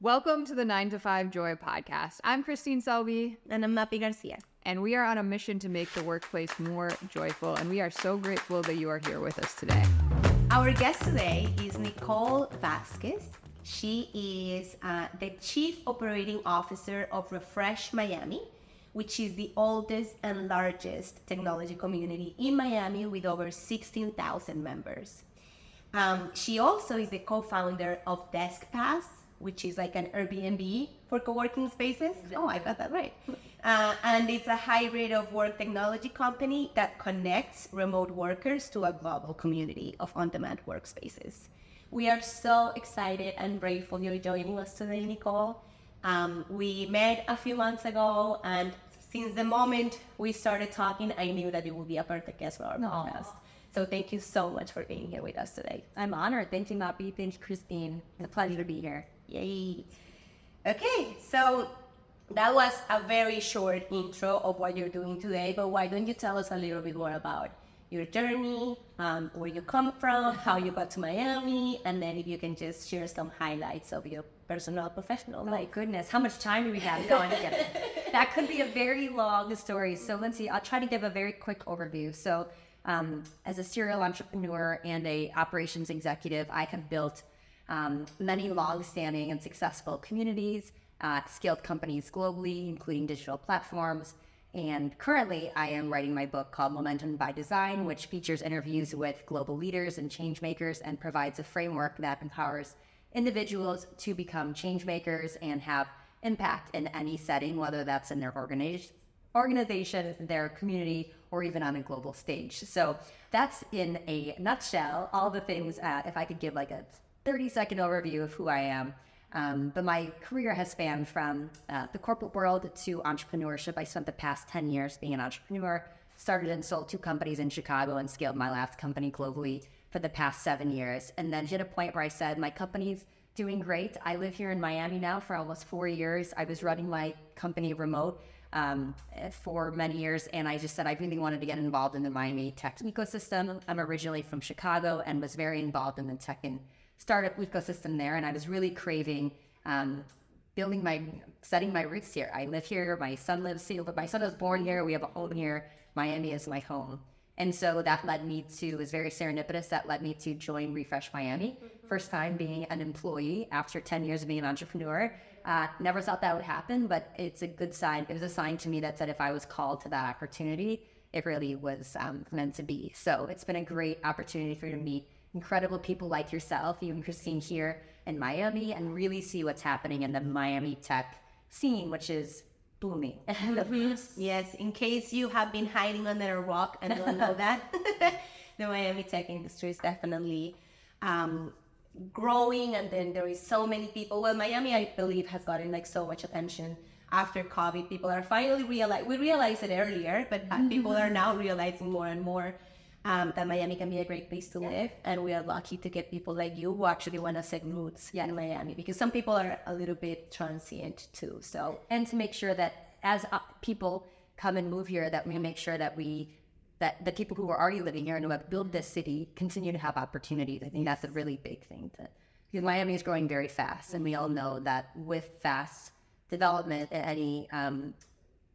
Welcome to the 9 to 5 Joy podcast. I'm Christine Selby, And I'm Mappy Garcia. and we are on a mission to make the workplace more joyful. And we are so grateful that you are here with us today. Our guest today is Nicole Vasquez. She is uh, the Chief Operating Officer of Refresh Miami, which is the oldest and largest technology community in Miami with over 16,000 members. Um, she also is the co-founder of DeskPass, which is like an Airbnb for co-working spaces. Oh, I got that right. Uh, and it's a hybrid of work technology company that connects remote workers to a global community of on-demand workspaces. We are so excited and grateful you're joining us today, Nicole. Um, we met a few months ago, and since the moment we started talking, I knew that you would be a perfect guest for our podcast. So thank you so much for being here with us today. I'm honored. Thank you, Mappy. Thank you, Christine. It's a pleasure to be here. Yay. Okay, so that was a very short intro of what you're doing today, but why don't you tell us a little bit more about your journey, um, where you come from, how you got to Miami, and then if you can just share some highlights of your personal, professional My life. goodness, how much time do we have? No, I'm kidding. That could be a very long story. So, Lindsay, I'll try to give a very quick overview. So, um, as a serial entrepreneur and a operations executive, I have built um, many long-standing and successful communities, uh, scaled companies globally, including digital platforms. And currently, I am writing my book called Momentum by Design, which features interviews with global leaders and change makers and provides a framework that empowers individuals to become change makers and have impact in any setting, whether that's in their organization, organization, their community, or even on a global stage. So that's in a nutshell all the things. Uh, if I could give like a 30 second overview of who I am. Um, but my career has spanned from uh, the corporate world to entrepreneurship. I spent the past 10 years being an entrepreneur, started and sold two companies in Chicago and scaled my last company globally for the past seven years. And then hit a point where I said, my company's doing great. I live here in Miami now for almost four years. I was running my company remote um, for many years, and I just said I really wanted to get involved in the Miami tech ecosystem. I'm originally from Chicago and was very involved in the tech and startup ecosystem there, and I was really craving um, building my, setting my roots here. I live here. My son lives here, but my son was born here. We have a home here. Miami is my home. And so that led me to, it was very serendipitous, that led me to join Refresh Miami. First time being an employee after 10 years of being an entrepreneur. Uh, never thought that would happen, but it's a good sign. It was a sign to me that said if I was called to that opportunity, it really was um, meant to be. So it's been a great opportunity for me to meet incredible people like yourself, you and Christine here in Miami, and really see what's happening in the Miami tech scene, which is booming. Yes, in case you have been hiding under a rock and don't know that, the Miami tech industry is definitely um, growing, and then there is so many people. Well, Miami, I believe, has gotten like so much attention after COVID. People are finally realize we realized it earlier, but uh, people are now realizing more and more. Um, that Miami can be a great place to live, and we are lucky to get people like you who actually want to set roots in Miami because some people are a little bit transient too. So and to make sure that as uh, people come and move here, that we make sure that we that the people who are already living here and who have built this city continue to have opportunities. I think that's a really big thing. To, because Miami is growing very fast, and we all know that with fast development in any um,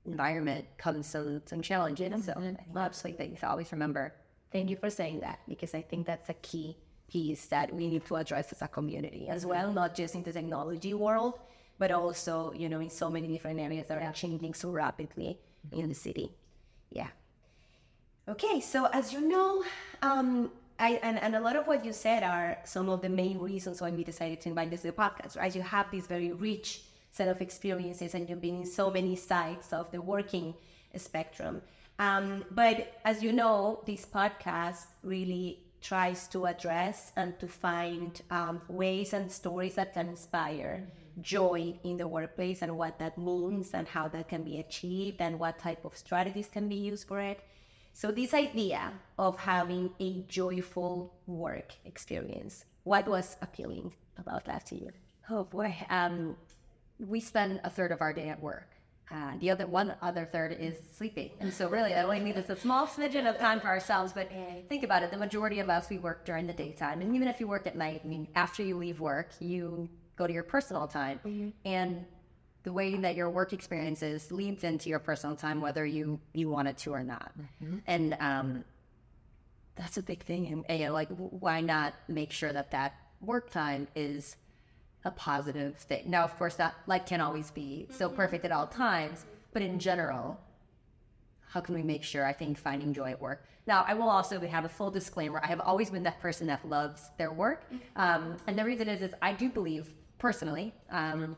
environment comes some some challenges. So lots of things to always remember. Thank you for saying that because I think that's a key piece that we need to address as a community as well, not just in the technology world, but also, you know, in so many different areas that are changing so rapidly in the city. Yeah. Okay, so as you know, um, I, and, and a lot of what you said are some of the main reasons why we decided to invite this to the podcast, right? You have this very rich set of experiences and you've been in so many sides of the working spectrum. Um, but as you know, this podcast really tries to address and to find um, ways and stories that can inspire joy in the workplace and what that means and how that can be achieved and what type of strategies can be used for it. So this idea of having a joyful work experience, what was appealing about that to you? Oh boy, um, we spend a third of our day at work. Uh, the other one other third is sleeping, and so really that only leaves us a small smidgen of time for ourselves. But think about it: the majority of us we work during the daytime, and even if you work at night, I mean, after you leave work, you go to your personal time. And the way that your work experiences leads into your personal time, whether you, you want it to or not. And um, that's a big thing. And, and, you know, like, why not make sure that that work time is a positive thing? Now, of course, that life can't always be so perfect at all times, but in general, how can we make sure I think finding joy at work? Now, I will also have a full disclaimer. I have always been that person that loves their work, um, and the reason is, is I do believe personally um,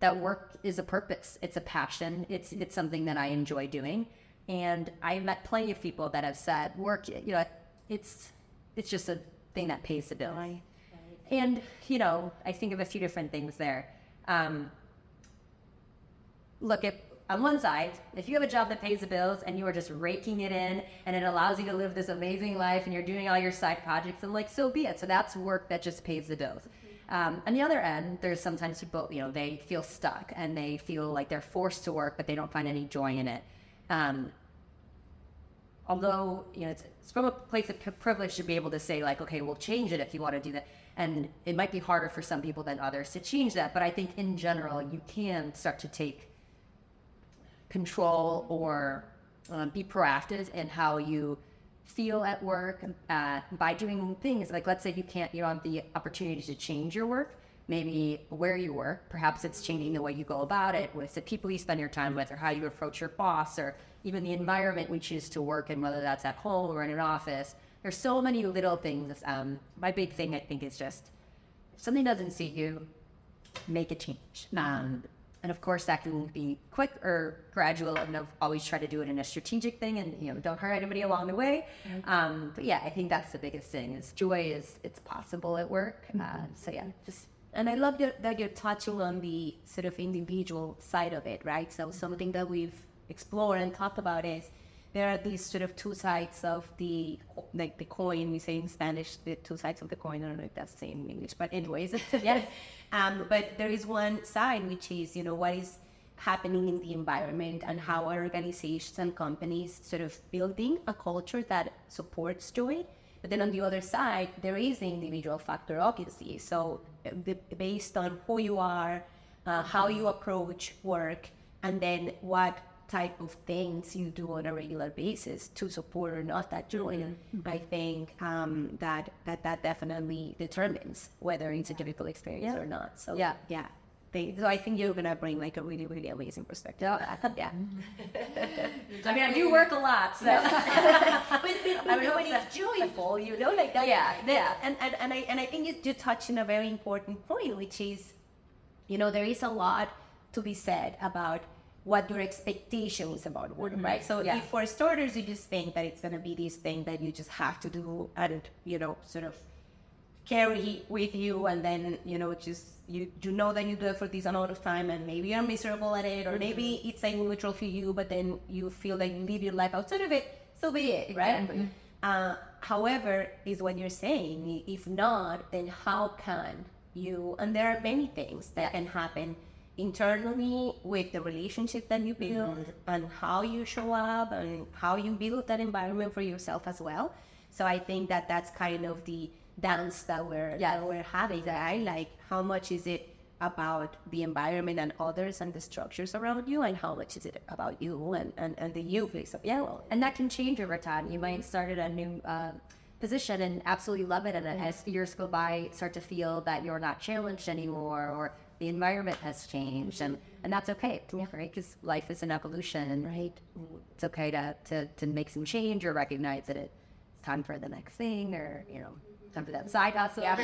that work is a purpose. It's a passion. It's it's something that I enjoy doing, and I've met plenty of people that have said work. You know, it's it's just a thing that pays the bill. And you know, I think of a few different things there. Um, look on one side, if you have a job that pays the bills and you are just raking it in and it allows you to live this amazing life and you're doing all your side projects, and like so be it. So that's work that just pays the bills. Um, on the other end, there's sometimes people, you know, they feel stuck and they feel like they're forced to work, but they don't find any joy in it. Um, although you know it's, it's from a place of privilege to be able to say like okay we'll change it if you want to do that and it might be harder for some people than others to change that but i think in general you can start to take control or um, be proactive in how you feel at work uh, by doing things. Like let's say you can't you don't have the opportunity to change your work maybe where you work perhaps it's changing the way you go about it with the people you spend your time with or how you approach your boss or even the environment we choose to work in whether that's at home or in an office there's so many little things um, my big thing i think is just if something doesn't suit you make a change um, and of course, that can be quick or gradual. And I've always tried to do it in a strategic thing, and you know, don't hurt anybody along the way. Um, but yeah, I think that's the biggest thing: is joy is it's possible at work. Uh, so yeah, just And I love that, that you're touching on the sort of individual side of it, right? So something that we've explored and talked about is there are these sort of two sides of the like the coin. We say in Spanish the two sides of the coin. I don't know if that's the same in English, but anyways, yes. Um, but there is one side which is you know what is happening in the environment and how our organizations and companies sort of building a culture that supports joy. But then on the other side, there is the individual factor, obviously. So the, based on who you are, uh, how you approach work, and then what type of things you do on a regular basis to support or not that joy, I think um, that, that that definitely determines whether it's a difficult experience or not. So Yeah. yeah. They, so I think you're gonna bring like a really, really amazing perspective. yeah. Yeah. I mean, I do work a lot, so but, but, but when it's joyful, you know, like that. Yeah, yeah. And, and, and I and I think you, you touched on a very important point, which is, you know, there is a lot to be said about what your expectations about work, right? So Yeah. if for starters you just think that it's gonna be this thing that you just have to do and you know, sort of carry with you and then you know just you you know that you do it for this amount of time and maybe you're miserable at it or maybe it's like neutral for you but then you feel like you live your life outside of it so be it right? Uh, however is what you're saying if not then how can you and there are many things that can happen internally with the relationship that you build and how you show up and how you build that environment for yourself as well so I think that that's kind of the dance that we're Yes. that we're having. Right? Like how much is it about the environment and others and the structures around you, and how much is it about you and and, and the you piece of yeah. Well, and that can change over time. You might start at a new uh, position and absolutely love it, and then as years go by, start to feel that you're not challenged anymore, or the environment has changed, and and that's okay, right? Because life is an evolution, and right, it's okay to to to make some change or recognize that it's time for the next thing, or you know. Time for that side hustle. Yeah,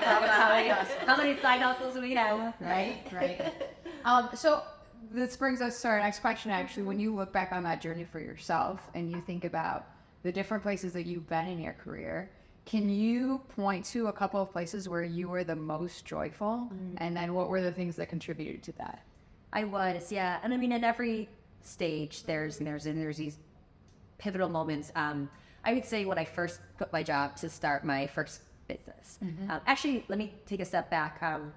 how, many, how many side hustles do we have? right right um, so this brings us to our next question actually when you look back on that journey for yourself and you think about the different places that you've been in your career can you point to a couple of places where you were the most joyful and then what were the things that contributed to that I was, yeah. And I mean, at every stage, there's there's and there's these pivotal moments. Um, I would say when I first quit my job to start my first business. Um, actually, let me take a step back. Um,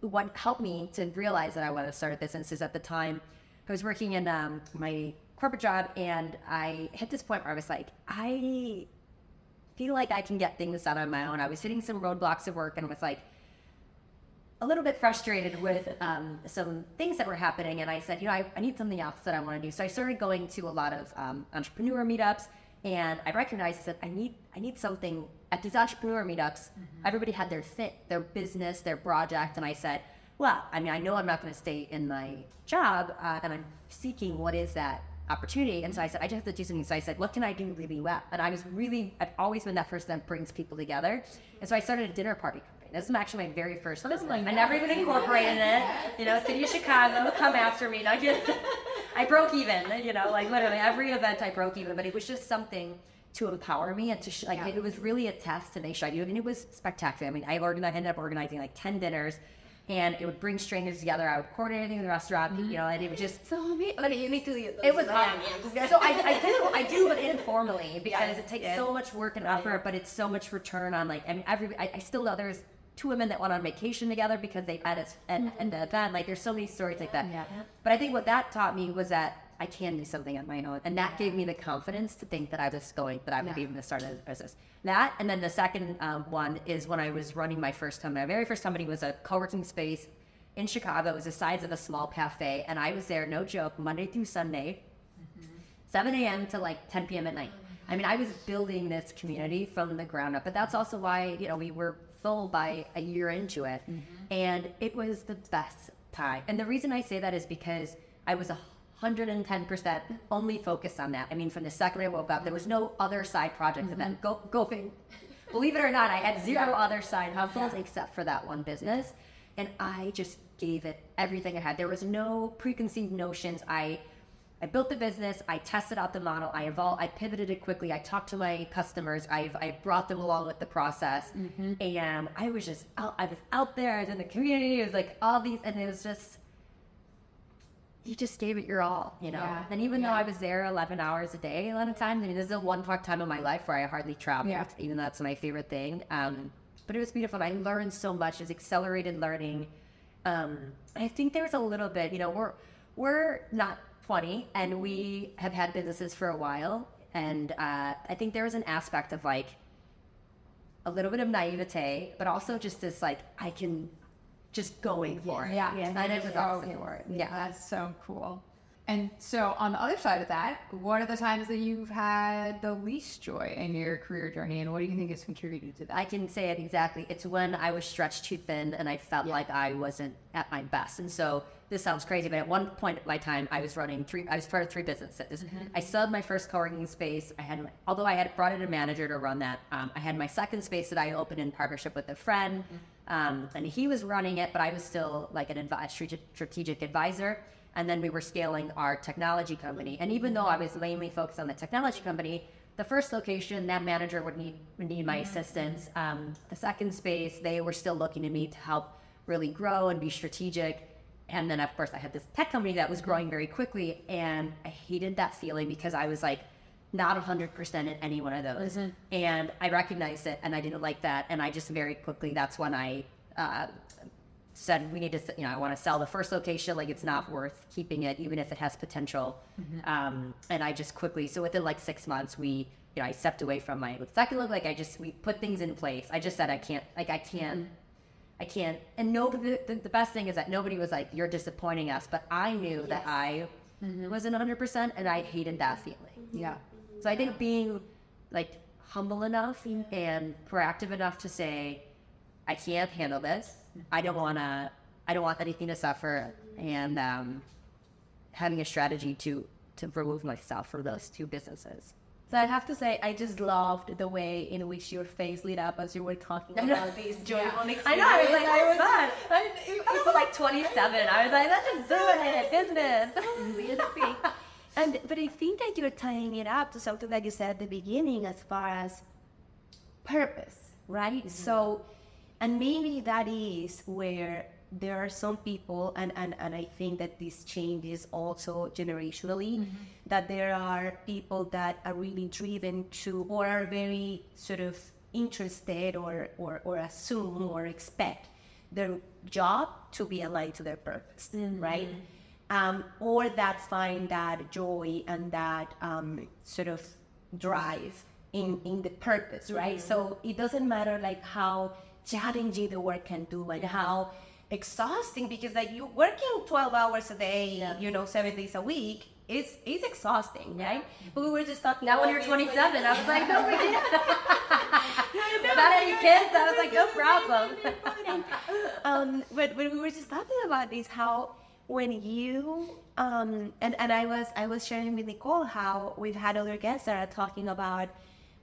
what helped me to realize that I wanted to start a business is at the time I was working in um, my corporate job, and I hit this point where I was like, I feel like I can get things done on my own. I was hitting some roadblocks at work, and was like, a little bit frustrated with um, some things that were happening. And I said, you know, I, I need something else that I want to do. So I started going to a lot of um, entrepreneur meetups. And I recognized that I need I need something at these entrepreneur meetups. Everybody had their fit, their business, their project, and I said, well, I mean, I know I'm not going to stay in my job, uh, and I'm seeking what is that opportunity. And so I said, I just have to do something. So I said, what can I do really well? And I was really, I've always been that person that brings people together. And so I started a dinner party company. This is actually my very first business. I never even incorporated it. You know, City of Chicago, come after me. Not get, I broke even, you know, like literally every event I broke even, but it was just something to empower me and to sh- like it was really a test to make sure I do it, and it was spectacular. I mean, I organized, ended up organizing like ten dinners, and it would bring strangers together. I would coordinate everything in the restaurant, you know, and it would just So amazing. Like, you need to it was hard. So I, I do I do but informally because it takes so much work and effort, but it's so much return on like I mean every I, I still know there's two women that went on vacation together because they met at an and the event. Like there's so many stories like that. Yeah. But I think what that taught me was that I can do something on my own, and that gave me the confidence to think that I was going that I would be able to start a business. That and then the second um, one is when I was running my first company. My very first company was a co-working space in Chicago. It was the size of a small cafe, and I was there, no joke, Monday through Sunday, 7 a.m. to like 10 p.m. at night. I mean, I was building this community from the ground up, but that's also why, you know, we were full by a year into it. And it was the best time. And the reason I say that is because I was 110% only focused on that. I mean, from the second I woke up, there was no other side projects. And then mm-hmm. go, go, fig- believe it or not, I had zero other side hustles except for that one business. And I just gave it everything I had. There was no preconceived notions. I I built the business. I tested out the model. I evolved. I pivoted it quickly. I talked to my customers. I've I brought them along with the process, mm-hmm. and I was just out. I was out there. I was in the community. It was like all these, and it was just you just gave it your all, you know. Yeah. And even though I was there 11 hours a day, a lot of times, I mean, this is the one part time of my life where I hardly traveled, Yeah. even though that's my favorite thing. Um, but it was beautiful. I learned so much. It's accelerated learning. Um, I think there's a little bit, you know, we're we're not 20 and we have had businesses for a while, and uh, I think there is an aspect of like a little bit of naivete, but also just this like I can just going for it. Yeah, And it was go awesome. for it. Yeah. that's so cool. And so, on the other side of that, what are the times that you've had the least joy in your career journey, and what do you think has contributed to that? I can say it exactly. It's when I was stretched too thin and I felt like I wasn't at my best. And so this sounds crazy, but at one point in my time, I was running three. I was part of three businesses. I still had my first co-working space. I had, although I had brought in a manager to run that. Um, I had my second space that I opened in partnership with a friend, um, and he was running it, but I was still like an advi- strategic advisor. And then we were scaling our technology company. And even though I was mainly focused on the technology company, the first location, that manager would need would need my assistance. Um, the second space, they were still looking to me to help really grow and be strategic. And then, of course, I had this tech company that was growing very quickly, and I hated that feeling because I was like not 100% in any one of those. And I recognized it, and I didn't like that. And I just very quickly, that's when I uh, said we need to you know i want to sell the first location like it's not worth keeping it even if it has potential. Um, and i just quickly so within like six months we you know i stepped away from my second look like i just we put things in place. I just said i can't like i can't i can't and nobody the, the best thing is that nobody was like you're disappointing us but i knew that i wasn't 100% and i hated that feeling. Yeah, so I think being like humble enough and proactive enough to say, I can't handle this. I don't want to. I don't want anything to suffer, and um, having a strategy to to remove myself from those two businesses. So I have to say, I just loved the way in which your face lit up as you were talking about these joyful experience. I know. I was like, I was- fun. I- it- I was like 27. I was like, let's just do it. Business. And but I think that you're tying it up to something that you said at the beginning as far as purpose, right? Mm-hmm. So and maybe that is where there are some people and, and, and I think that this changes also generationally mm-hmm. that there are people that are really driven to or are very sort of interested or, or, or assume or expect their job to be aligned to their purpose, mm-hmm. right? Um, or that find that joy and that um, sort of drive in, in the purpose, right? So it doesn't matter like how challenging the work can do and how exhausting because like you're working 12 hours a day, you know, seven days a week. It's, it's exhausting, right? But we were just talking Now when you're 27, I was like, no, we did. Without any kids, I was like, no problem. um, but, but we were just talking about this how when you um, and and I was I was sharing with Nicole how we've had other guests that are talking about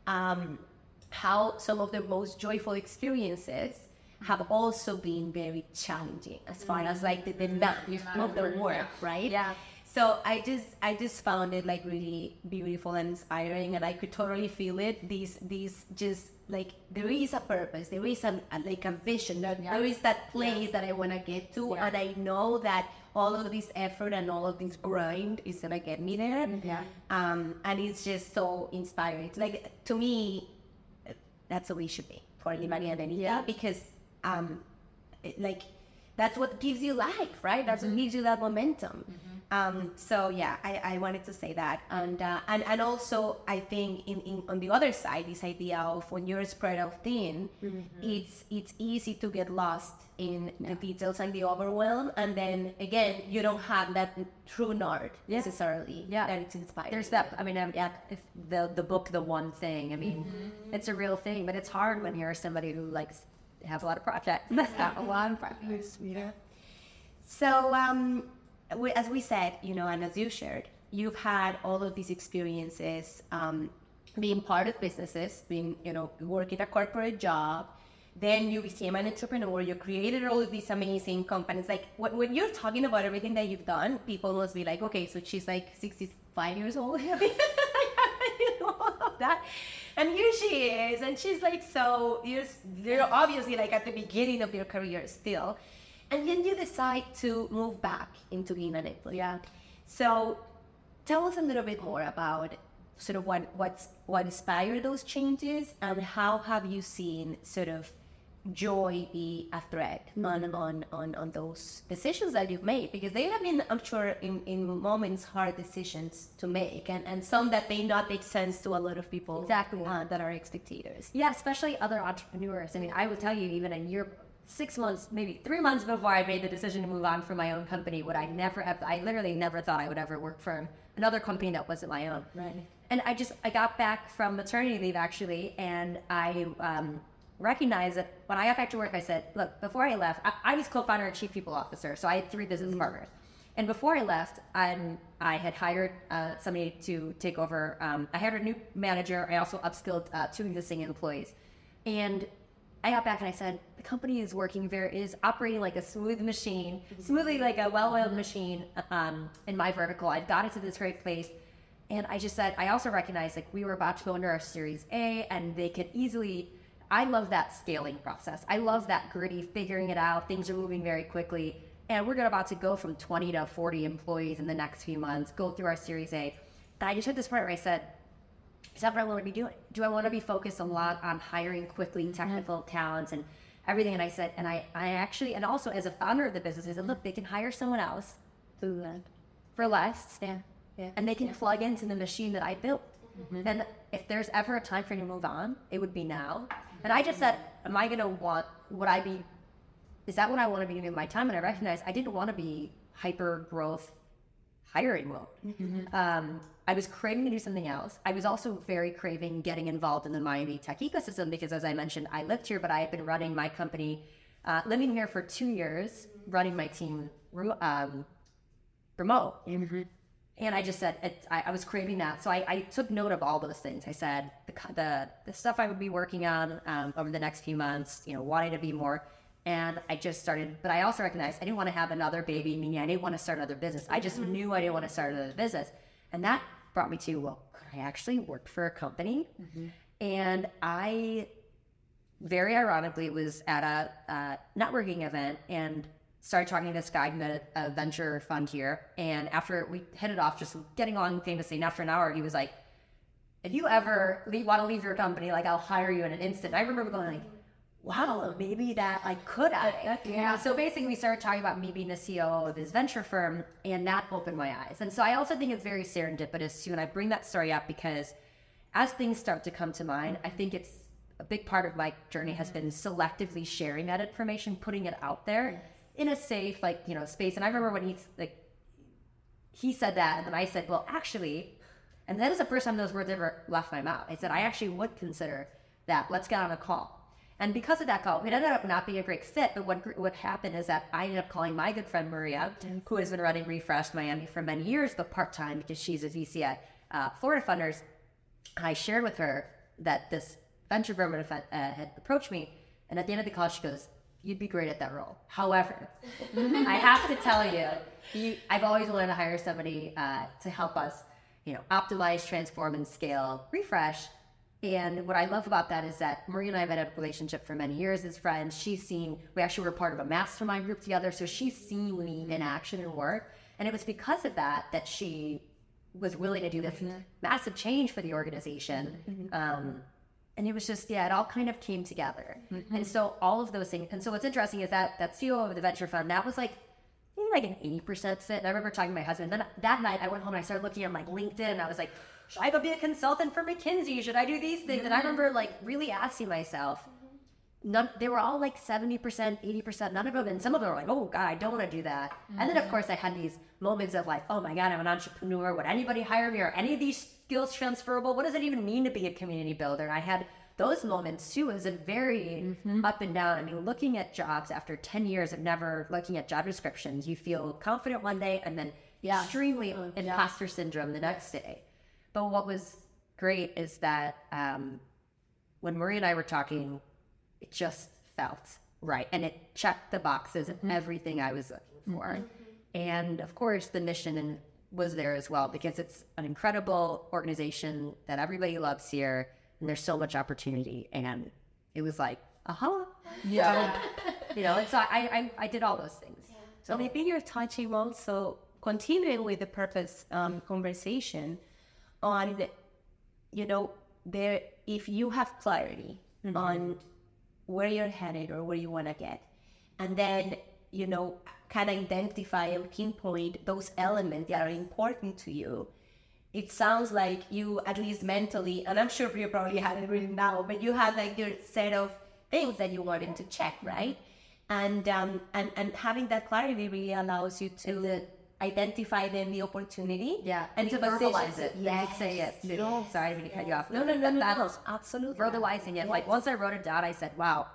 um, how some of the most joyful experiences have also been very challenging as far as like the, the math of the work, right? Yeah. So I just I just found it like really beautiful and inspiring, and I could totally feel it. These these just like there is a purpose, there is a, a like a vision, there, there is that place that I want to get to, and I know that all of this effort and all of this grind is gonna get me there. Yeah. Um, and it's just so inspiring. Like to me, that's the way it should be for anybody and anything because um, it, like that's what gives you life, right? That's what gives you that momentum. Um, so yeah, I, I wanted to say that, and uh, and and also I think in, in on the other side, this idea of when you're spread out thin, it's it's easy to get lost in the details and the overwhelm, and then again you don't have that true north necessarily. Yeah. that it's inspiring. There's that. I mean, um, yeah, if the the book, the one thing. I mean, it's a real thing, but it's hard when you're somebody who likes have a lot of projects. a lot of practice. So, um, as we said, you know, and as you shared, you've had all of these experiences, um, being part of businesses, being, you know, working a corporate job. Then you became an entrepreneur. You created all of these amazing companies. Like when, you're talking about everything that you've done, people must be like, okay, so she's like 65 years old. All of that. And here she is, and she's like, so you're, you're obviously like at the beginning of your career still. And then you decide to move back into being an employee. Yeah. So tell us a little bit more about sort of what what's what inspired those changes and how have you seen sort of joy be a thread on, on on on those decisions that you've made because they have been i'm sure in, in moments hard decisions to make and, and some that may not make sense to a lot of people Exactly. uh, that are spectators Yeah, especially other entrepreneurs. I mean, I would tell you, even a year, six months, maybe three months before I made the decision to move on from my own company, would I never have, I literally never thought I would ever work for another company that wasn't my own. Right. And I just, I got back from maternity leave actually, and I um, recognized that when I got back to work, I said, look, before I left, I, I was co founder and chief people officer, so I had three business partners. And before I left, um, I had hired uh, somebody to take over. Um, I hired a new manager. I also upskilled uh, two existing employees. And I got back and I said, the company is working very, is operating like a smooth machine, smoothly like a well-oiled machine um, in my vertical. I've got it to this great place. And I just said, I also recognize like we were about to go into our Series A and they could easily, I love that scaling process. I love that gritty, figuring it out. Things are moving very quickly. And we're about to go from 20 to 40 employees in the next few months, go through our Series A. And I just hit this point where I said, is that what I want to be doing? Do I want to be focused a lot on hiring quickly technical talents and everything? And I said, and I, I actually, and also as a founder of the business, I said, look, they can hire someone else for less, yeah yeah and they can plug into the machine that I built. Mm-hmm. And if there's ever a time for you to move on, it would be now. And I just said, mm-hmm. am I going to want, would I be, is that what I want to be doing with my time? And I recognized I didn't want to be hyper growth hiring mode. Um, I was craving to do something else. I was also very craving getting involved in the Miami tech ecosystem because, as I mentioned, I lived here, but I had been running my company, uh, living here for two years, running my team um, remote. And I just said, it, I, I was craving that. So I, I took note of all those things. I said, the, the, the stuff I would be working on um, over the next few months, you know, wanting to be more. And I just started, but I also recognized I didn't want to have another baby, meaning I didn't want to start another business. I just knew I didn't want to start another business. And that brought me to, well, could I actually work for a company? And I very ironically was at a uh, networking event and started talking to this guy who had a, a venture fund here. And after we hit it off, just getting on famously, and after an hour, he was like, if you ever leave, want to leave your company, like I'll hire you in an instant. I remember going like, wow, um, maybe that I could I. Yeah. So basically, we started talking about me being the CEO of his venture firm, and that opened my eyes. And so I also think it's very serendipitous too. And I bring that story up because as things start to come to mind, I think it's a big part of my journey has been selectively sharing that information, putting it out there. in a safe, like, you know, space. And I remember when he's like, he said that, and then I said, well, actually, and that is the first time those words ever left my mouth. I said, I actually would consider that. Let's get on a call. And because of that call, it ended up not being a great fit. But what what happened is that I ended up calling my good friend Maria, who has been running Refresh Miami for many years, but part time because she's a VC at uh, Florida Funders. I shared with her that this venture firm uh, had approached me, and at the end of the call, she goes, "You'd be great at that role." However, I have to tell you, you, I've always wanted to hire somebody uh, to help us, you know, optimize, transform, and scale Refresh. And what I love about that is that Maria and I have had a relationship for many years as friends. She's seen, we actually were part of a mastermind group together. So she's seen me in action and work. And it was because of that that she was willing to do this massive change for the organization. Mm-hmm. Um, and it was just, yeah, it all kind of came together. Mm-hmm. And so all of those things. And so what's interesting is that that CEO of the venture fund, that was like, like an 80% fit. And I remember talking to my husband. Then that night I went home and I started looking at like LinkedIn and I was like, should I go be a consultant for McKinsey? Should I do these things? And I remember like really asking myself, none, they were all like 70%, 80%, none of them. And some of them were like, oh God, I don't want to do that. Mm-hmm. And then of course I had these moments of like, oh my God, I'm an entrepreneur. Would anybody hire me? Are any of these skills transferable? What does it even mean to be a community builder? And I had those moments too is a very mm-hmm. up and down. I mean, looking at jobs after 10 years of never looking at job descriptions, you feel confident one day and then yeah. extremely oh, imposter yeah. syndrome the next day. But what was great is that um, when Maria and I were talking, it just felt right. And it checked the boxes of mm-hmm. everything I was looking for. Mm-hmm. And of course, the mission was there as well because it's an incredible organization that everybody loves here and there's so much opportunity and it was like uh-huh yeah you know and so I, I i did all those things yeah. so maybe you're touching also continuing with the purpose um, conversation on you know there if you have clarity mm-hmm. on where you're headed or where you want to get and then you know kind of identify and pinpoint those elements that are important to you. It sounds like you at least mentally and i'm sure you probably had it written down but you had like your set of things that you wanted to check right? And um and and having that clarity really allows you to identify then the opportunity. Yeah. And to verbalize it. Yes. say it. No. Sorry, I didn't cut you off. No, no, no, no, no. Absolutely. Verbalizing it. Like once I wrote it down, I said, wow,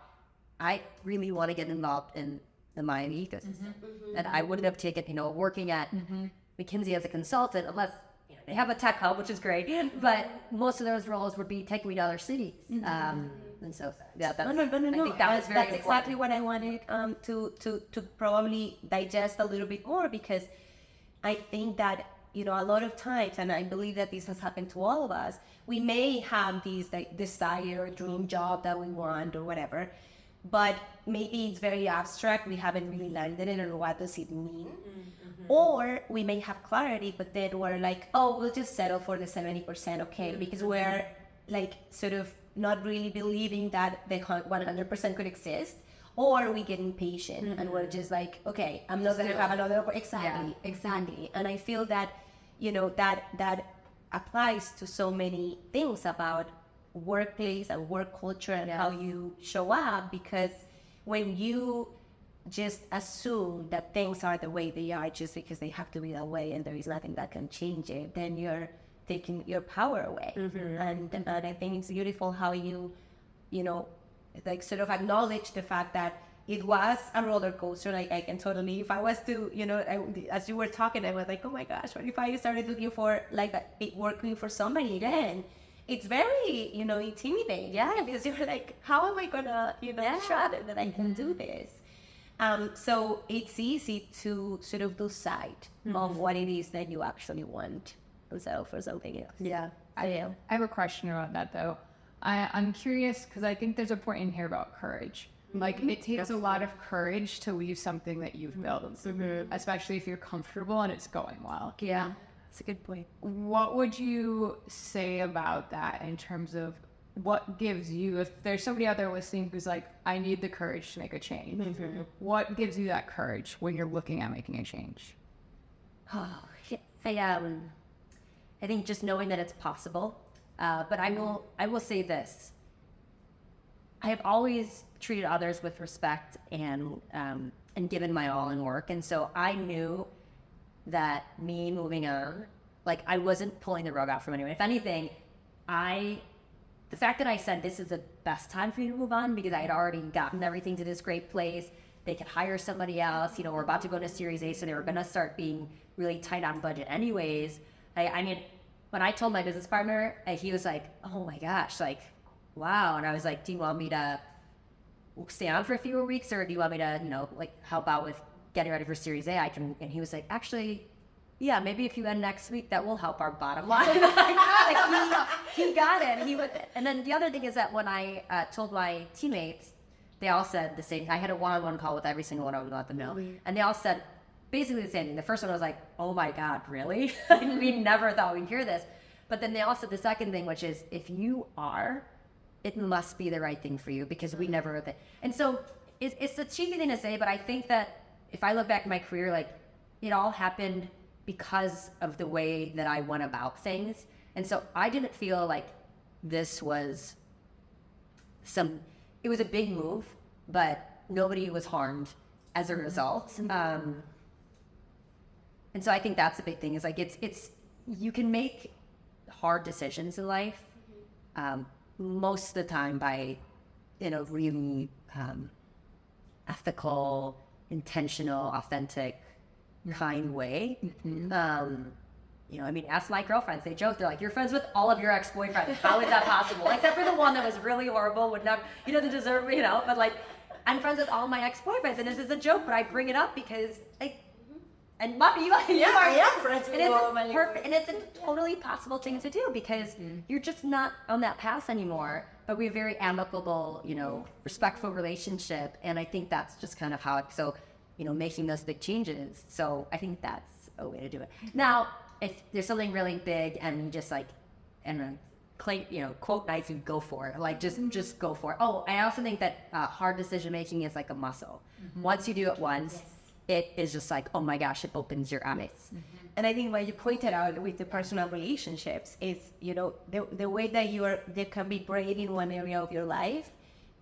I really want to get involved in the Miami ecosystem. Mm-hmm. And I wouldn't have taken, you know, working at mm-hmm. McKinsey as a consultant unless you know, they have a tech hub, which is great. But most of those roles would be taking me to other cities. Mm-hmm. Um, and so, yeah, that's, no, no, no, no, no. That that's, that's exactly what I wanted um, to, to, to probably digest a little bit more because – I think that you know a lot of times, and I believe that this has happened to all of us. We may have these like desire or dream job that we want or whatever, but maybe it's very abstract. We haven't really landed it, and what does it mean? Mm-hmm. Or we may have clarity, but then we're like, oh, we'll just settle for the seventy percent, okay, mm-hmm. because we're like sort of not really believing that the one hundred percent could exist or we get impatient mm-hmm. and we're just like, okay, I'm not going to have another. Exactly, yeah. exactly. And I feel that, you know, that that applies to so many things about workplace and work culture and how you show up because when you just assume that things are the way they are just because they have to be that way and there is nothing that can change it, then you're taking your power away. Mm-hmm. And, and I think it's beautiful how you, you know, like sort of acknowledge the fact that it was a roller coaster. Like I can totally, if I was to, you know, I, as you were talking, I was like, oh my gosh, what if I started looking for like a, working for somebody again? It's very, you know, intimidating. Yeah, because you're like, how am I gonna, you know, yeah. show that I can do this? Um, so it's easy to sort of lose sight mm-hmm. of what it is that you actually want. So for something else. Yeah, I am. I have a question about that though. I, I'm curious because I think there's a point in here about courage. Like it takes a lot of courage to leave something that you've built, mm-hmm. especially if you're comfortable and it's going well. Yeah, that's a good point. What would you say about that in terms of what gives you, if there's somebody out there listening who's like, I need the courage to make a change, mm-hmm. what gives you that courage when you're looking at making a change? Oh, I, um, I think just knowing that it's possible uh, but I will I will say this. I have always treated others with respect and um, and given my all in work. And so I knew that me moving on, like I wasn't pulling the rug out from anyone. If anything, I, the fact that I said this is the best time for you to move on because I had already gotten everything to this great place. They could hire somebody else. You know, we're about to go to Series A, so they were going to start being really tight on budget, anyways. I, I mean, when I told my business partner, uh, he was like, "Oh my gosh, like, wow!" And I was like, "Do you want me to stay on for a few more weeks, or do you want me to, you know, like help out with getting ready for Series A? I can." And he was like, "Actually, yeah, maybe if you end next week, that will help our bottom line." like, he, he, got it. He would. And then the other thing is that when I uh, told my teammates, they all said the same. I had a one-on-one call with every single one of them let them know, and they all said basically the same thing. The first one was like, "Oh my god, really? we never thought we'd hear this." But then they also, said the second thing, which is, if you are, it must be the right thing for you because we never. And so it's, it's a cheesy thing to say, but I think that if I look back in my career, like it all happened because of the way that I went about things. And so I didn't feel like this was some, it was a big move, but nobody was harmed as a result. Um, and so I think that's the big thing is like it's, it's, you can make hard decisions in life um, most of the time by, in a really um, ethical, intentional, authentic, kind way. Um, you know, I mean, ask my girlfriends. They joke. They're like, "You're friends with all of your ex-boyfriends. How is that possible?" Except for the one that was really horrible, would not, he doesn't deserve, you know. But like, I'm friends with all my ex-boyfriends, and this is a joke, but I bring it up because, like, and mommy, you, Yeah, are am friends and it's all a my perfect, and it's a totally possible thing to do because mm-hmm. you're just not on that path anymore. But we have very amicable, you know, respectful relationship, and I think that's just kind of how. It, so, you know, making those big changes. So I think that's a way to do it. Mm-hmm. Now, if there's something really big and you just like, and then clay, you know, quote nice, you go for it. Like just mm-hmm. just go for it. Oh, I also think that uh, hard decision making is like a muscle. Once you do it once, it is just like, oh my gosh, it opens your eyes. Mm-hmm. And I think what you pointed out with the personal relationships is, you know, the, the way that you are, they can be brave in one area of your life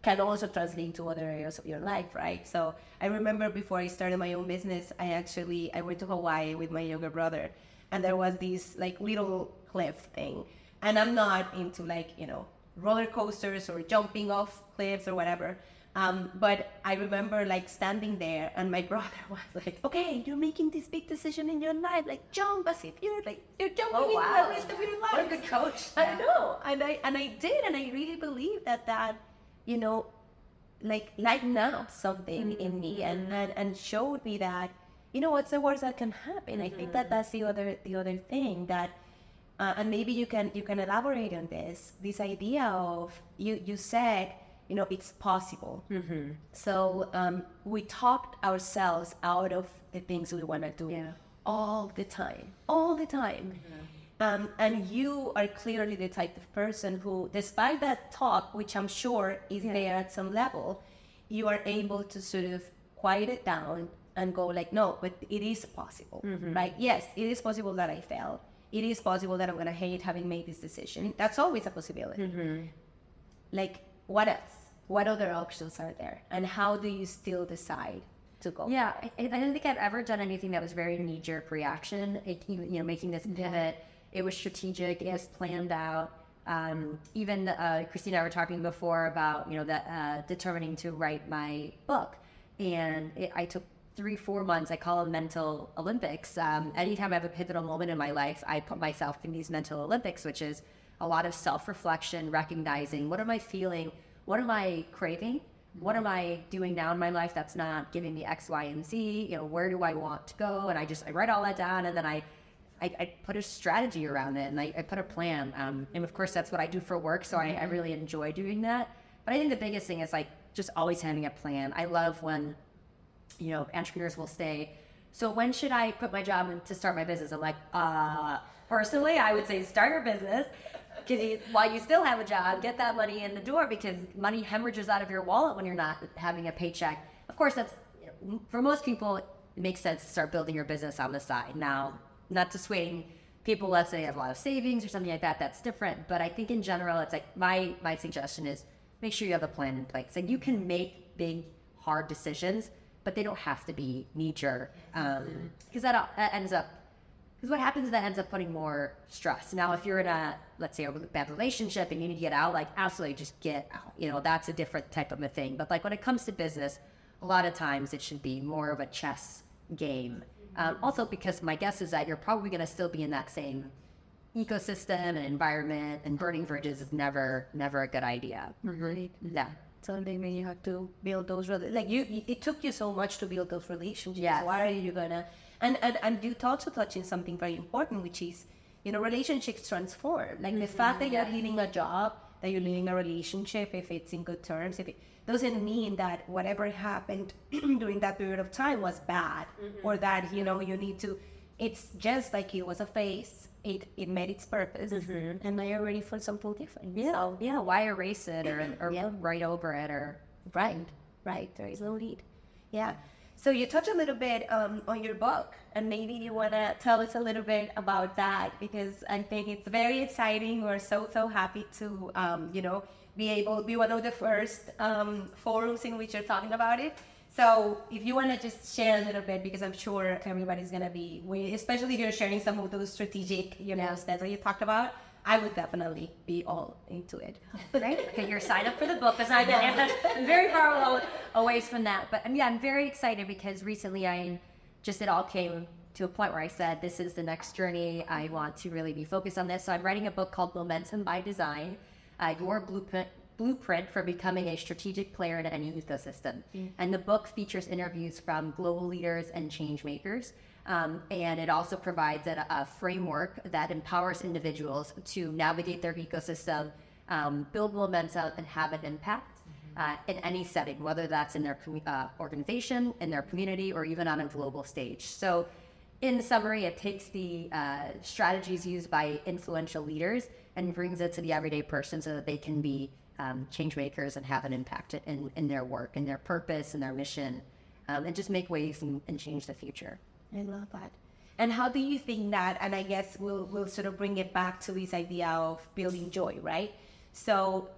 can also translate to other areas of your life, right? So I remember before I started my own business, I actually, I went to Hawaii with my younger brother and there was this like little cliff thing. And I'm not into like, you know, roller coasters or jumping off cliffs or whatever. Um, but I remember like standing there, and my brother was like, "Okay, you're making this big decision in your life. Like jump as if you're like you're jumping Oh, into wow. the rest of your life." What a good coach. I know, and I and I did, and I really believe that that, you know, like lightened up something in me, and, and and showed me that, you know, what's the worst that can happen. I think that that's the other the other thing that, uh, and maybe you can you can elaborate on this this idea of you you said you know it's possible. So um, we talked ourselves out of the things we want to do Yeah. all the time, all the time. Um, and you are clearly the type of person who, despite that talk, which I'm sure is there at some level, you are able to sort of quiet it down and go like, no, but it is possible, right? Yes, it is possible that I fail. It is possible that I'm gonna hate having made this decision. That's always a possibility. Like, what else? What other options are there? And how do you still decide to go? Yeah, I, I don't think I've ever done anything that was very knee jerk reaction. It, you know, making this pivot, it was strategic, it was planned out. Um, even uh, Christine and I were talking before about you know that uh, determining to write my book, and it, I took three four months. I call them mental Olympics. Um, anytime I have a pivotal moment in my life, I put myself in these mental Olympics, which is a lot of self reflection, recognizing what am I feeling, what am I craving, what am I doing now in my life that's not giving me X, Y, and Z? You know, where do I want to go? And I just I write all that down, and then I I, I put a strategy around it, and I, I put a plan. Um, and of course, that's what I do for work, so I, I really enjoy doing that. But I think the biggest thing is like just always having a plan. I love when you know entrepreneurs will say, "So when should I quit my job and to start my business?" I'm like, uh, personally, I would say start your business. Because while you still have a job, get that money in the door because money hemorrhages out of your wallet when you're not having a paycheck. Of course, that's for most people, it makes sense to start building your business on the side. Now, not to dissuading people, let's say, have a lot of savings or something like that. That's different. But I think in general, it's like my my suggestion is make sure you have a plan in place. Like you can make big, hard decisions, but they don't have to be knee jerk because um, that, all- that ends up because what happens is that ends up putting more stress. Now, if you're in a, let's say, a bad relationship and you need to get out, like absolutely just get out. You know, that's a different type of a thing. But like when it comes to business, a lot of times it should be more of a chess game. Um, also, because my guess is that you're probably going to still be in that same ecosystem and environment, and burning bridges is never, never a good idea. Right. Yeah. So then maybe you have to build those like you. you- It took you so much to build those relationships. Yeah. Why are you gonna? And and and you also touching something very important, which is you know relationships transform. Like the mm-hmm. fact that you're leaving a job, that you're leaving a relationship, if it's in good terms, if it doesn't mean that whatever happened during that period of time was bad, mm-hmm. or that you know you need to. It's just like it was a phase. It it made its purpose, mm-hmm. and now you're ready for something different. Yeah. So, yeah. Why erase it or, or Yeah. write over it or Right, right. There is no need. Yeah. So you touch a little bit um, on your book, and maybe you want to tell us a little bit about that because I think it's very exciting. We're so so happy to um, you know be able be one of the first um, forums in which you're talking about it. So if you want to just share a little bit, because I'm sure everybody's gonna be, we- especially if you're sharing some of those strategic, you know, steps that you talked about. I would definitely be all into it. right? Okay, you're signed up for the book. That's not I'm very far away, from that. But um, yeah, I'm very excited because recently I just it all came to a point where I said this is the next journey. I want to really be focused on this. So I'm writing a book called Momentum by Design, uh, your blueprint blueprint for becoming a strategic player in any ecosystem. And the book features interviews from global leaders and change makers. Um, and it also provides a, a framework that empowers individuals to navigate their ecosystem, um, build momentum, and have an impact uh, in any setting, whether that's in their uh, organization, in their community, or even on a global stage. So, in summary, it takes the uh, strategies used by influential leaders and brings it to the everyday person so that they can be um, change makers and have an impact in, in their work and their purpose and their mission um, and just make waves and, and change the future. I love that. And how do you think that? And I guess we'll we'll sort of bring it back to this idea of building joy, right? So,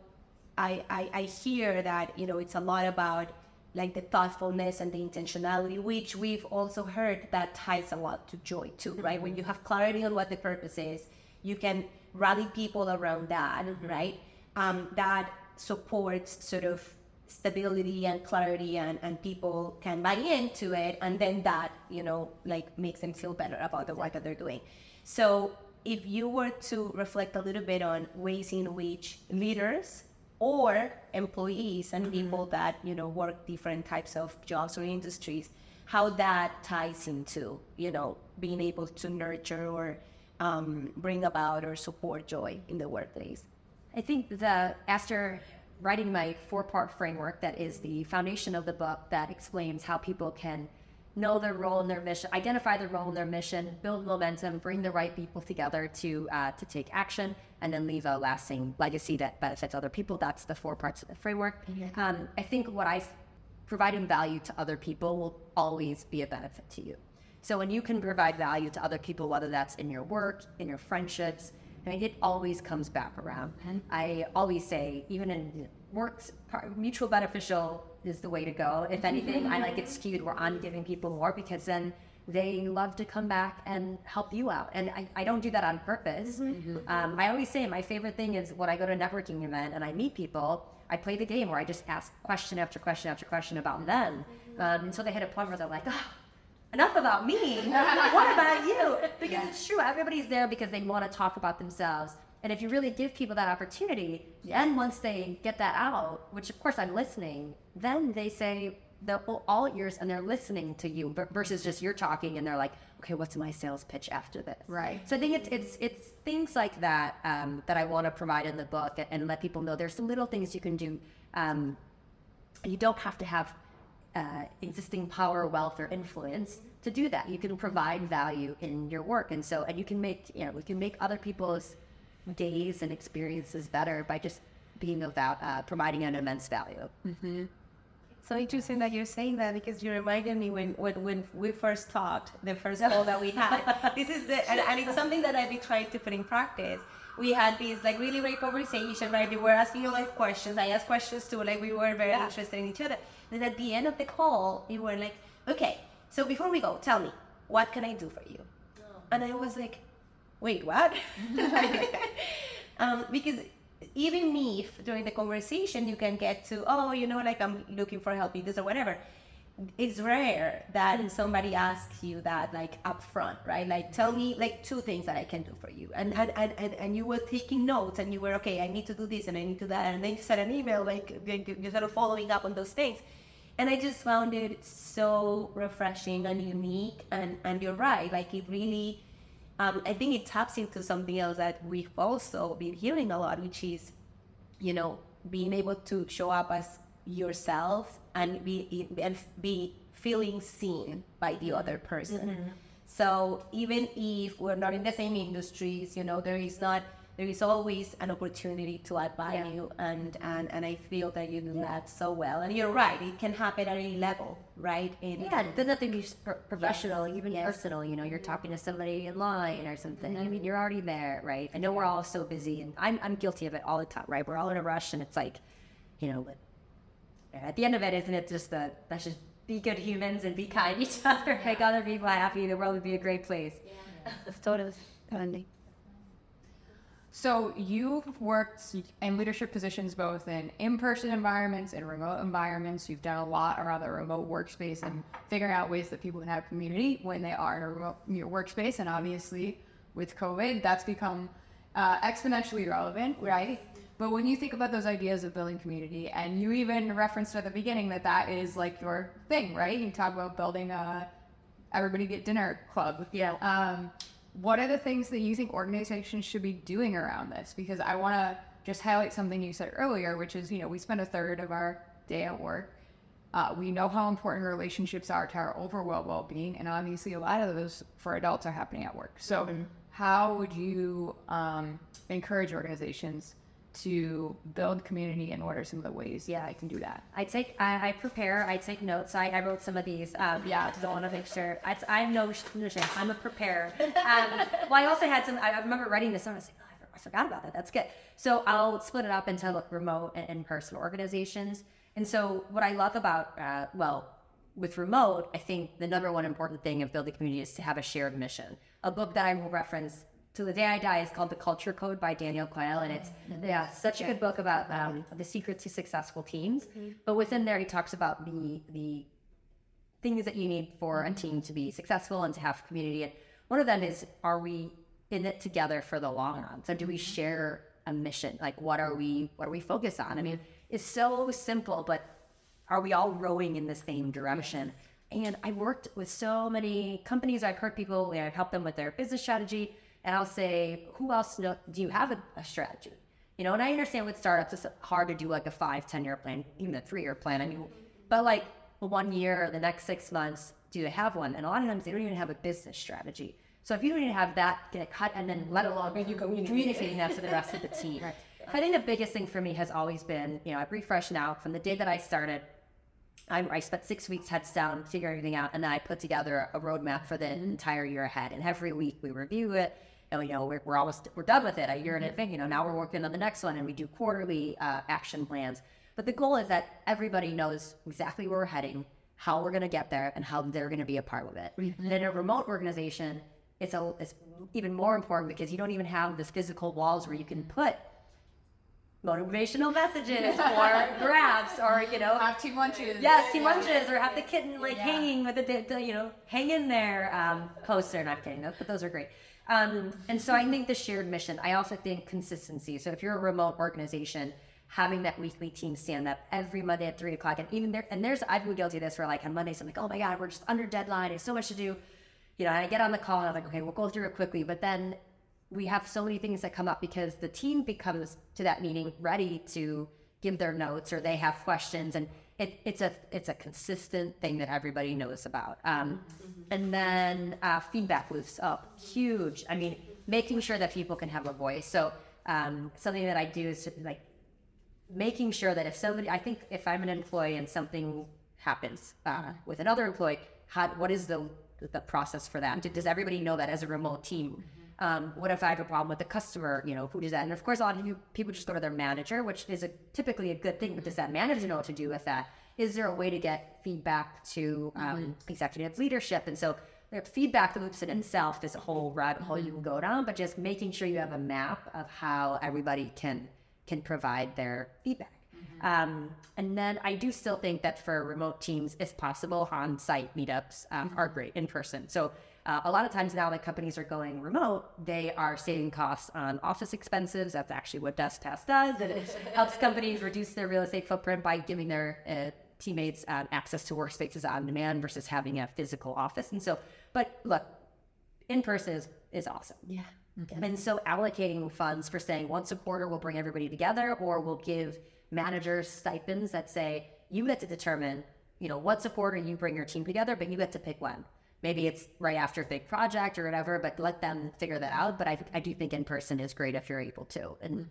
I I, I hear that you know it's a lot about like the thoughtfulness and the intentionality, which we've also heard that ties a lot to joy too, right? When you have clarity on what the purpose is, you can rally people around that, right? Um, that supports sort of stability and clarity and, and people can buy into it and then that you know like makes them feel better about the work that they're doing. So if you were to reflect a little bit on ways in which leaders or employees and people that you know work different types of jobs or industries how that ties into you know being able to nurture or um, bring about or support joy in the workplace? I think the after writing my four-part framework that is the foundation of the book that explains how people can know their role and their mission, identify their role and their mission, build momentum, bring the right people together to uh, to take action, and then leave a lasting legacy that benefits other people. That's the four parts of the framework. Um, I think what I providing value to other people will always be a benefit to you. So when you can provide value to other people, whether that's in your work, in your friendships, I mean, it always comes back around. Mm-hmm. I always say, even in works, mutual beneficial is the way to go. If mm-hmm. anything, I like it skewed where I'm giving people more because then they love to come back and help you out. And I, I don't do that on purpose. Mm-hmm. Um, I always say my favorite thing is when I go to a networking event and I meet people, I play the game where I just ask question after question after question about them um, until they hit a point where they're like, oh, enough about me. what about you? Because it's true. Everybody's there because they want to talk about themselves. And if you really give people that opportunity, then once they get that out, which of course I'm listening, then they say they're all ears and they're listening to you versus just you're talking and they're like, okay, what's my sales pitch after this? Right. So I think it's it's it's things like that um, that I want to provide in the book and, and let people know there's some little things you can do. Um, you don't have to have uh, existing power, wealth, or influence to do that. You can provide value in your work, and so and you can make you know we can make other people's days and experiences better by just being about uh, providing an immense value. So interesting that you're saying that because you reminded me when, when, when we first talked, the first call that we had. this is the, and, and it's something that I've been trying to put in practice. We had this like really great conversation, right? We were asking you like questions. I asked questions too, like we were very interested in each other. Then at the end of the call, we were like, okay, so before we go, tell me, what can I do for you? And I was like, wait, what? um, because even if during the conversation you can get to, oh, you know, like I'm looking for help in this or whatever, it's rare that somebody asks you that like upfront, right? Like tell me like two things that I can do for you. And and, and, and, and you were taking notes and you were okay, I need to do this and I need to do that and then you sent an email like you sort of following up on those things. And I just found it so refreshing and unique and, and you're right, like it really um, I think it taps into something else that we've also been hearing a lot, which is, you know, being able to show up as yourself and be and be feeling seen by the other person. Mm-hmm. So even if we're not in the same industries, you know, there is not there is always an opportunity to add value yeah. and, and and I feel that you do yeah. that so well. And you're right, it can happen at any level, right? In, yeah, it doesn't have to be professional, yes. even yes. personal, you know, you're talking to somebody in line or something. Mm-hmm. I mean, you're already there, right? I know we're all so busy and I'm I'm guilty of it all the time, right? We're all in a rush and it's like, you know, at the end of it, isn't it just that let's just be good humans and be kind to each other, make other people happy, the world would be a great place. Yeah. totally. Andy. So you've worked in leadership positions both in in-person environments and remote environments. You've done a lot around the remote workspace and figuring out ways that people can have community when they are in a remote workspace. And obviously, with COVID, that's become uh, exponentially relevant, right? But when you think about those ideas of building community, and you even referenced at the beginning that that is like your thing, right? You talk about building a everybody get dinner club. Yeah. Um, what are the things that you think organizations should be doing around this? Because I want to just highlight something you said earlier, which is, you know, we spend a third of our day at work. Uh, we know how important relationships are to our overall well-being, and obviously, a lot of those for adults are happening at work. So, mm-hmm. how would you um, encourage organizations to build community and what are some of the ways. Yeah. I can do that. I take I, I prepare I take notes. I, I wrote some of these um, yeah. I want to make sure I, I'm no, no shame. I'm a preparer. Um, well I also had some I remember writing this and I was like oh, I forgot about that. That's good. So I'll split it up into remote and in-person organizations. And so what I love about uh, well with remote, I think the number one important thing of building community is to have a shared mission. A book that I will reference to the Day I Die is called The Culture Code by Daniel Coyle. And it's yeah, such a good book about um, the secrets to successful teams. Mm-hmm. But within there, he talks about the, the things that you need for a team to be successful and to have community. And one of them is, are we in it together for the long run? So do we mm-hmm. share a mission? Like what are we, what are we focused on? I mean, it's so simple, but are we all rowing in the same direction? And I've worked with so many companies. I've heard people, I've helped them with their business strategy and I'll say, who else know, do you have a, a, strategy? You know, and I understand with startups, it's hard to do like a five, 10 year plan, even a three year plan. I mean, but like one year or the next six months, do they have one? And a lot of times they don't even have a business strategy. So if you don't even have that, get cut and then let alone you communicating that to the rest of the team. Right. I think the biggest thing for me has always been, you know, I've refreshed now from the day that I started. I, I spent six weeks heads down, figuring everything out, and then I put together a roadmap for the entire year ahead. And every week we review it and you know we're, we're almost we're done with it. A year in advance you know now we're working on the next one and we do quarterly uh, action plans. But the goal is that everybody knows exactly where we're heading how we're going to get there and how they're going to be a part of it. Mm-hmm. and in a remote organization it's a it's even more important because you don't even have the physical walls where you can put motivational messages or graphs or you know have team lunches. Yes team lunches or have the kitten like yeah. hanging with the, the, you know hang in there um, poster. Not kidding. But those are great um, and so I think the shared mission, I also think consistency. So if you're a remote organization, having that weekly team stand up every Monday at three o'clock, and even there, and there's, I've been guilty of this where like on Mondays, I'm like, oh my God, we're just under deadline. There's so much to do. You know, and I get on the call and I'm like, okay, we'll go through it quickly. But then we have so many things that come up because the team becomes to that meeting ready to give their notes or they have questions and it, it's a it's a consistent thing that everybody knows about. Um, mm-hmm. And then uh, feedback loops up huge. I mean, making sure that people can have a voice. So um, something that I do is like making sure that if somebody, I think if I'm an employee and something happens uh, with another employee, how, what is the the process for that? Does everybody know that as a remote team? Um, what if I have a problem with the customer? You know, who does that? And of course, a lot of people just go to their manager, which is a, typically a good thing. But does that manager know what to do with that? Is there a way to get feedback to um, executive leadership? And so the feedback loops in itself is a whole rabbit hole you can go down. But just making sure you have a map of how everybody can can provide their feedback. Um, and then I do still think that for remote teams, if possible, on-site meetups um, are great in person. So uh, a lot of times now that companies are going remote, they are saving costs on office expenses. That's actually what DeskPass does. And it helps companies reduce their real estate footprint by giving their uh, teammates uh, access to workspaces on demand versus having a physical office. And so, but look, in person is, is awesome. Yeah. And so allocating funds for saying once a quarter we'll bring everybody together or we'll give managers stipends that say you get to determine, you know, what quarter you bring your team together, but you get to pick when. Maybe it's right after a big project or whatever, but let them figure that out. But I, I do think in person is great if you're able to. And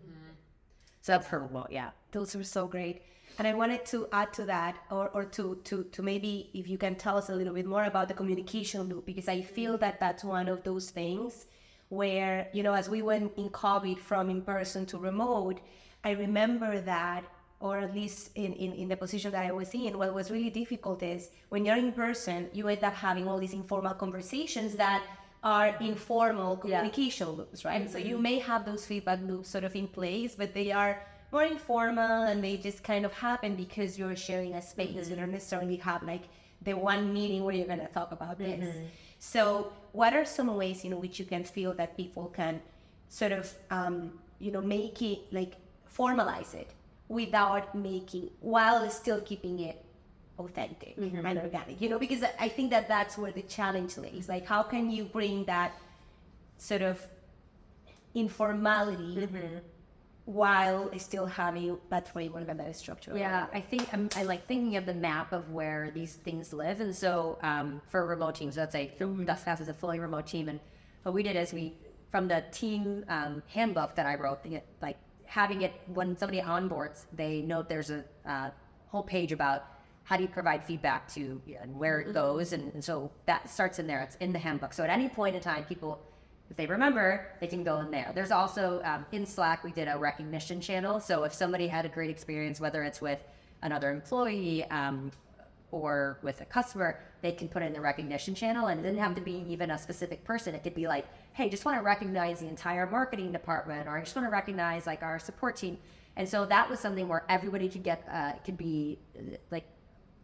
so that's for remote, yeah. Those were so great. And I wanted to add to that, or, or to, to, to maybe if you can tell us a little bit more about the communication loop, because I feel that that's one of those things where, you know, as we went in COVID from in person to remote, I remember that, or at least in, in, in the position that I was in, what was really difficult is when you're in person, you end up having all these informal conversations that are informal communication loops, right? So you mm-hmm. may have those feedback loops sort of in place, but they are more informal and they just kind of happen because you're sharing a space. Mm-hmm. You don't necessarily have like the one meeting where you're going to talk about this. Mm-hmm. So, what are some ways in which you can feel that people can sort of, um, you know, make it like formalize it without making, while still keeping it authentic mm-hmm. and organic, you know, because I think that that's where the challenge lays. Like, how can you bring that sort of informality while still having that framework and that structure? Yeah, I think I'm, I like thinking of the map of where these things live. And so um, for remote teams, let's say DeskPass is a fully remote team. And what we did is we, from the team um, handbook that I wrote, the, like having it when somebody onboards, they note there's a uh, whole page about how do you provide feedback to and where it goes. And, and so that starts in there. It's in the handbook. So at any point in time, people if they remember, they can go in there. There's also um, in Slack, we did a recognition channel. So if somebody had a great experience, whether it's with another employee um, or with a customer, they can put in the recognition channel. And it didn't have to be even a specific person. It could be like, hey, just want to recognize the entire marketing department, or I just want to recognize like our support team. And so that was something where everybody could get, uh, could be uh, like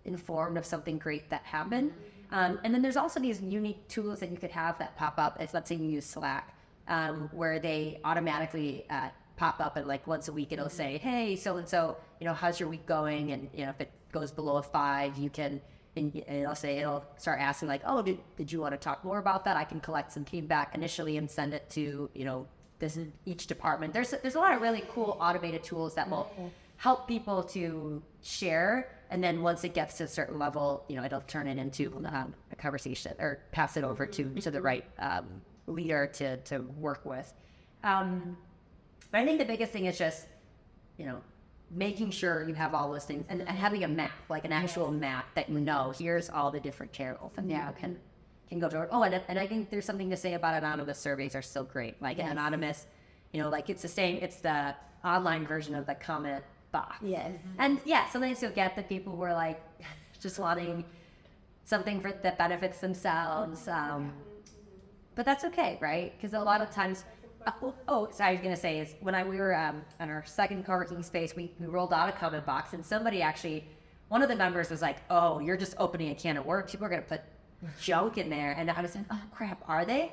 informed of something great that happened. Um, and then there's also these unique tools that you could have that pop up. As let's say you use Slack, um, where they automatically uh, pop up and like once a week it'll say, "Hey, so and so, you know, how's your week going?" And you know, if it goes below a five, you can. And it'll say it'll start asking like, "Oh, did, did you want to talk more about that?" I can collect some feedback initially and send it to you know this is each department. There's there's a lot of really cool automated tools that will help people to share and then once it gets to a certain level, you know, it'll turn it into um, a conversation or pass it over to to the right um, leader to to work with. Um, but I think the biggest thing is just, you know, making sure you have all those things and, and having a map, like an actual map that you know here's all the different channels and yeah can can go to. Oh, and, and I think there's something to say about anonymous surveys are still great. Like yes. anonymous, you know, like it's the same. It's the online version of the comment box. Yes. And yeah, sometimes you'll get the people who are like just wanting something for that benefits themselves. Um, but that's okay, right? Because a lot of times, uh, oh, oh, so I was gonna say is when I we were um, in our second co-working space, we, we rolled out a comment box, and somebody actually, one of the members was like, "Oh, you're just opening a can of worms. People are gonna put junk in there," and I was like, "Oh crap, are they?"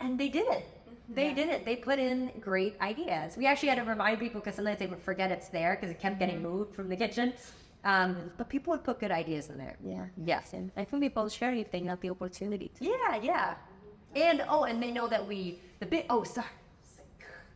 And they did it. They yeah. didn't. They put in great ideas. We actually had to remind people because sometimes they would forget it's there because it kept getting mm-hmm. moved from the kitchen. Um, but people would put good ideas in there. Yeah. Yes. And I think people share if they have the opportunity. To. Yeah, yeah. And oh, and they know that we the big oh sorry.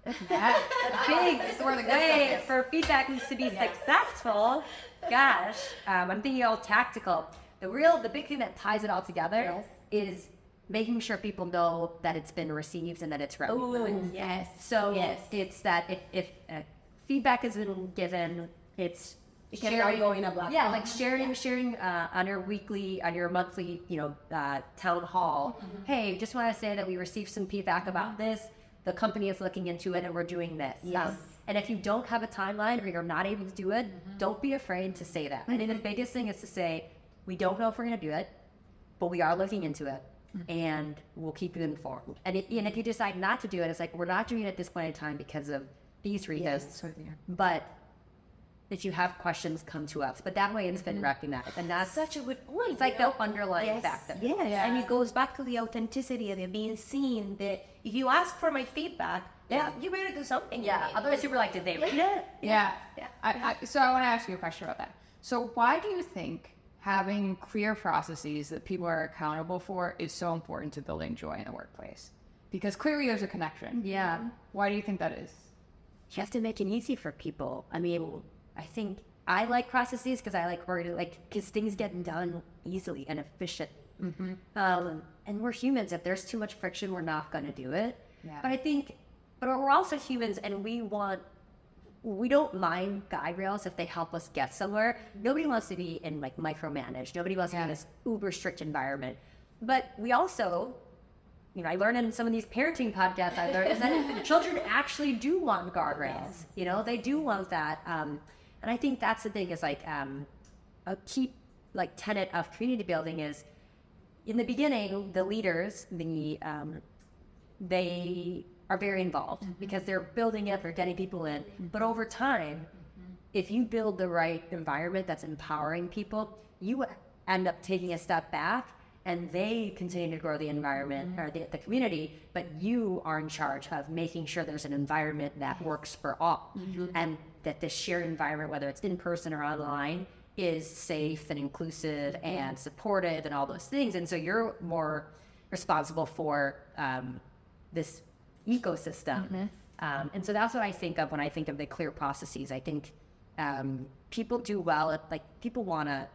that, the big way for feedback needs to be yeah. successful. Gosh, um, I'm thinking all tactical. The real, the big thing that ties it all together yes. is making sure people know that it's been received and that it's ready. Oh, yes. So yes. it's that if, if uh, feedback has been given, it's It cannot go in a black yeah, like sharing, sharing uh, on your weekly, on your monthly, you know, uh, town hall. Mm-hmm. Hey, just want to say that we received some feedback about this. The company is looking into it, and we're doing this. Yes. Um, and if you don't have a timeline or you're not able to do it, don't be afraid to say that. I think the biggest thing is to say, we don't know if we're going to do it, but we are looking into it, and we'll keep you informed. And, it, and if you decide not to do it, it's like we're not doing it at this point in time because of these reasons. But if you have questions, come to us. But that way, it's been mm-hmm. recognized, and that's Such a good point. it's like you know? the underlying Yes, factor. yes. Yeah. and it goes back to the authenticity of it being seen. That if you ask for my feedback, yeah, you better do something. Yeah. with. Otherwise, people are like, did they read it? Yeah. Yeah. I, I, so I want to ask you a question about that. So why do you think having clear processes that people are accountable for is so important to building joy in the workplace? Because clearly there's a connection. Yeah. Why do you think that is? You have to make it easy for people. I mean, I think I like processes because I like order, like because things get done easily and efficient. Um, and we're humans. If there's too much friction, we're not going to do it. Yeah. But I think, but we're also humans, and we want. We don't mind guide rails if they help us get somewhere. Nobody wants to be in like micromanaged. Nobody wants to be in this uber strict environment. But we also you know, I learned in some of these parenting podcasts I learned is that children actually do want guardrails. You know, they do want that. Um, and I think that's the thing is like um, a key like tenet of community building is in the beginning, the leaders, the um, they are very involved mm-hmm. because they're building it, they're getting people in. Mm-hmm. But over time, mm-hmm. if you build the right environment that's empowering people, you end up taking a step back and they continue to grow the environment or the, the community, but you are in charge of making sure there's an environment that works for all and that the shared environment, whether it's in person or online, is safe and inclusive and supportive and all those things. And so you're more responsible for um, this ecosystem. Um, and so that's what I think of when I think of the clear processes. I think um, people do well, at, like people want to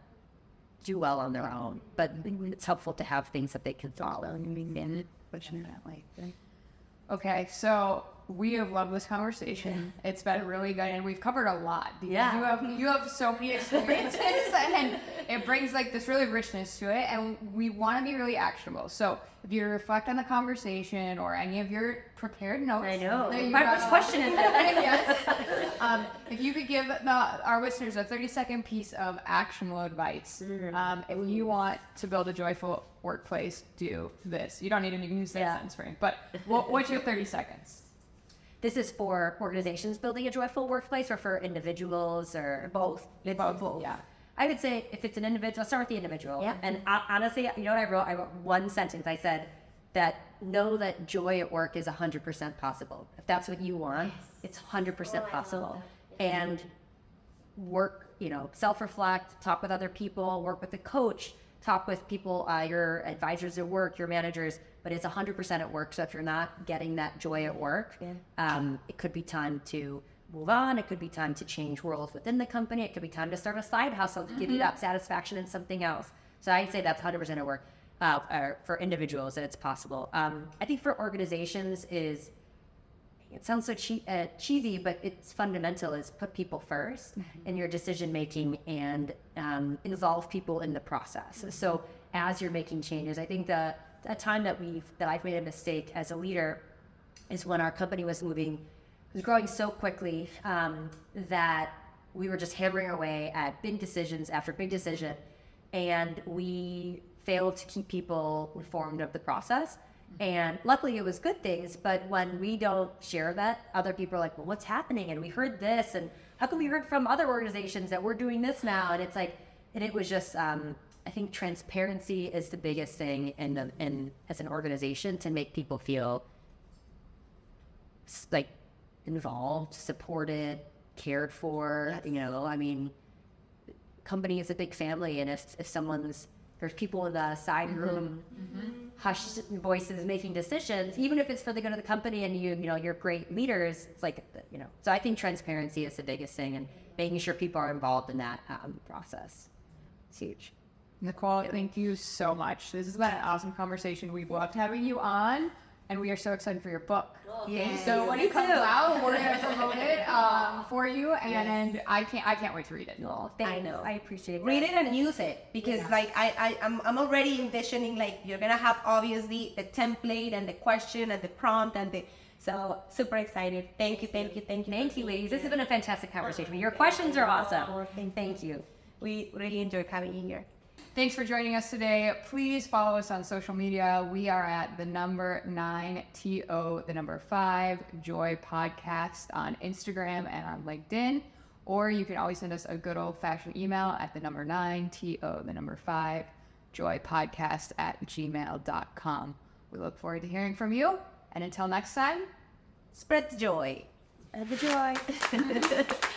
do well on their own, but it's helpful to have things that they can follow. Fortunately. Okay, so we have loved this conversation. It's been really good, and we've covered a lot. Yeah. you have you have so many experiences, and it brings like this really richness to it. And we want to be really actionable. So if you reflect on the conversation or any of your prepared notes, I know. My- which question is yes. Um, if you could give the, our listeners a 30 second piece of actionable advice, Mm-hmm. um, if you want to build a joyful workplace, do this. You don't need to use that Yeah. sentence frame, but what, what's your 30 seconds? This is for organizations building a joyful workplace or for individuals or both? It's Both, yeah. I would say if it's an individual, start with the individual. Yeah. And uh, honestly, you know what I wrote? I wrote one sentence. I said that know that joy at work is 100% possible. If that's what you want, it's 100% possible. And work, you know, self reflect, talk with other people, work with a coach, talk with people, uh, your advisors at work, your managers, but it's 100% at work. So if you're not getting that joy at work, um, it could be time to move on. It could be time to change roles within the company. It could be time to start a side hustle to give you that satisfaction in something else. So I'd say that's 100% at work. Uh, or for individuals, that it's possible. Um, I think for organizations is it sounds so che- uh, cheesy, but it's fundamental is put people 1st in your decision making and um, involve people in the process. So as you're making changes, I think the, the time that we've that I've made a mistake as a leader is when our company was moving was growing so quickly um, that we were just hammering away at big decisions after big decision, and we failed to keep people informed of the process. And luckily, it was good things. But when we don't share that, other people are like, "Well, what's happening?" And we heard this, and how come we heard from other organizations that we're doing this now? And it's like, and it was just. Um, I think transparency is the biggest thing in the in as an organization to make people feel like involved, supported, cared for. You know, I mean, company is a big family, and if if someone's there's people in the side room, hushed voices making decisions, even if it's for the good of the company, and you you know you're great leaders. It's like you know. So I think transparency is the biggest thing, and making sure people are involved in that um, process. It's huge. Nicole, thank you so much. This has been an awesome conversation. We've loved having you on. And we are so excited for your book. Yes. So when Me it comes too. out, we're gonna promote it um, for you, and, and I can't I can't wait to read it. Oh, I know. I appreciate it. read it and use it because like I, I I'm, I'm already envisioning like you're gonna have obviously the template and the question and the prompt and the so super excited thank you thank you thank you Thank you, ladies. This has been a fantastic conversation. Your questions are awesome. Thank you. we really enjoyed having you here Thanks for joining us today. Please follow us on social media. We are at the number nine TO, the number five Joy Podcast on Instagram and on LinkedIn. Or you can always send us a good old fashioned email at the number nine TO, the number five Joy Podcast at gmail.com. We look forward to hearing from you. And until next time, spread the joy And the joy.